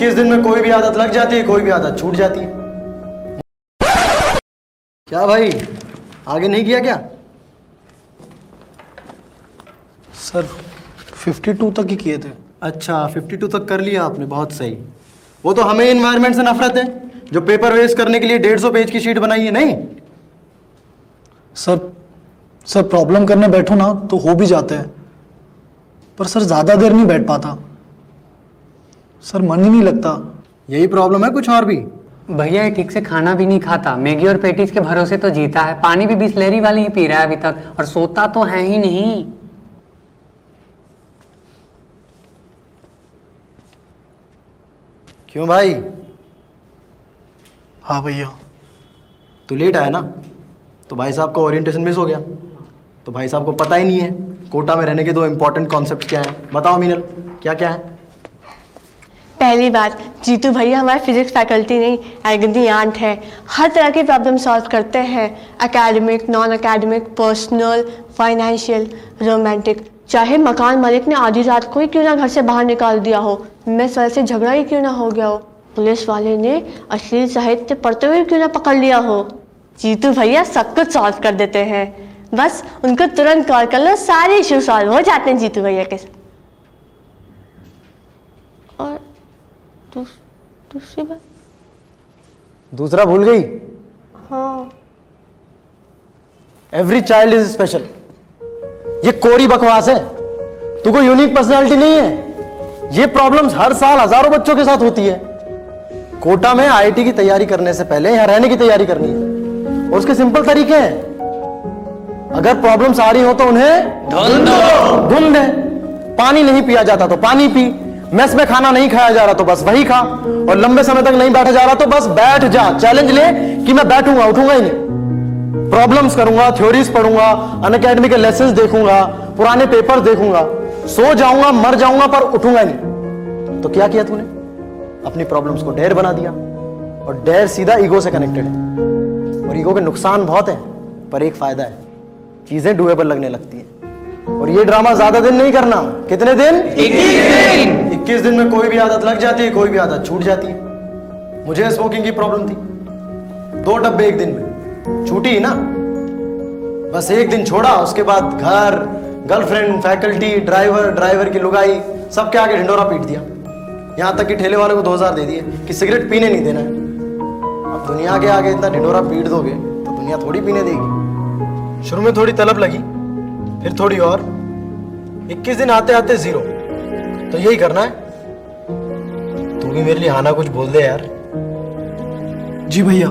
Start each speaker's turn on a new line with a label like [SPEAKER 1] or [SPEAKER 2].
[SPEAKER 1] इक्कीस दिन में कोई भी आदत लग जाती है कोई भी आदत छूट जाती है। क्या भाई? आगे नहीं किया क्या?
[SPEAKER 2] सर 52 तक ही किए थे।
[SPEAKER 1] अच्छा 52 तक कर लिया आपने बहुत सही। वो तो हमें इन्वायरमेंट से नफरत है जो पेपर वेस्ट करने के लिए डेढ़ सौ पेज की शीट बनाई है नहीं?
[SPEAKER 2] सर सर प्रॉब्लम करने बैठो ना तो हो भी जाते हैं। पर सर ज़्यादा देर नहीं बैठ पाता। सर मन ही नहीं लगता।
[SPEAKER 1] यही प्रॉब्लम है कुछ और भी।
[SPEAKER 3] भैया ये ठीक से खाना भी नहीं खाता। मैगी और पेटीज के भरोसे तो जीता है। पानी भी बिस्लेरी वाली ही पी रहा है अभी तक। और सोता तो है ही नहीं।
[SPEAKER 1] क्यों भाई?
[SPEAKER 2] हाँ भैया।
[SPEAKER 1] तू लेट आया ना? तो भाई साहब का ओरिएंटेशन मिस हो गया। तो भाई साहब को पता ही नहीं है कोटा में रहने के दो इंपॉर्टेंट कॉन्सेप्ट क्या है। बताओ मीनल क्या क्या है?
[SPEAKER 4] पहली बात, जीतू भैया हमारे फिजिक्स फैकल्टी नहीं एगनी आंट है। हर तरह की प्रॉब्लम सॉल्व करते हैं। Academic non academic personal financial romantic चाहे मकान मालिक ने आधी रात को ही क्यों ना घर से बाहर निकाल दिया हो, मेस वाले से झगड़ा ही क्यों ना हो गया हो? पुलिस वाले ने अश्लील साहित्य पढ़ते हुए क्यों ना पकड़ लिया हो? जीतू भैया सब कुछ सॉल्व कर देते हैं। बस उनको तुरंत कॉल कर लो, सारे इशू सॉल्व हो जाते हैं जीतू भैया के साथ। दूस, दूसरी बात?
[SPEAKER 1] दूसरा भूल गई?
[SPEAKER 4] हाँ।
[SPEAKER 1] एवरी चाइल्ड इज़ स्पेशल ये कोरी बकवास है। तू कोई यूनिक पर्सनालिटी नहीं है। ये प्रॉब्लम्स हर साल हज़ारों बच्चों के साथ होती है। कोटा में आईआईटी की तैयारी करने से पहले यहाँ रहने की तैयारी करनी है। और उसके सिंपल तरीके हैं। अगर प्रॉब्लम्स आ रही हो तो उन्हें धुंध दो। धुंध पानी नहीं पिया जाता तो पानी पी। मेस में खाना नहीं खाया जा रहा तो बस वही खा, और लंबे समय तक नहीं बैठा जा रहा तो बस बैठ जा। चैलेंज ले कि मैं बैठूँगा, उठूँगा ही नहीं। प्रॉब्लम्स करूँगा थ्योरीज पढ़ूँगा अन अकेडमी के लेसन देखूँगा, पुराने पेपर देखूँगा। सो जाऊँगा, मर जाऊँगा, पर उठूँगा ही नहीं। तो क्या किया तूने? अपनी प्रॉब्लम्स को डेर बना दिया, और डेर सीधा ईगो से कनेक्टेड है। और ईगो के नुकसान बहुत है, पर एक फ़ायदा है, चीज़ें डुएबल लगने लगती हैं। और ये ड्रामा ज़्यादा दिन नहीं करना। कितने दिन? दिन। इक्कीस दिन में कोई भी आदत लग जाती है कोई भी आदत छूट जाती है। मुझे स्मोकिंग की प्रॉब्लम थी। दो डब्बे एक दिन में। छूटी ना। बस एक दिन छोड़ा उसके बाद घर गर्लफ्रेंड फैकल्टी ड्राइवर ड्राइवर की लुगाई सबके आगे ढिंडोरा पीट दिया। यहाँ तक कि ठेले वाले को दो हज़ार दे दिए कि सिगरेट पीने नहीं देना है। अब दुनिया के आगे इतना ढिंडोरा पीट दोगे तो दुनिया थोड़ी पीने देगी। शुरू में थोड़ी तलब लगी। फिर थोड़ी और। 21 दिन आते आते ज़ीरो। तो यही करना है। तू भी मेरे लिए हाना कुछ बोल दे यार।
[SPEAKER 2] जी भैया।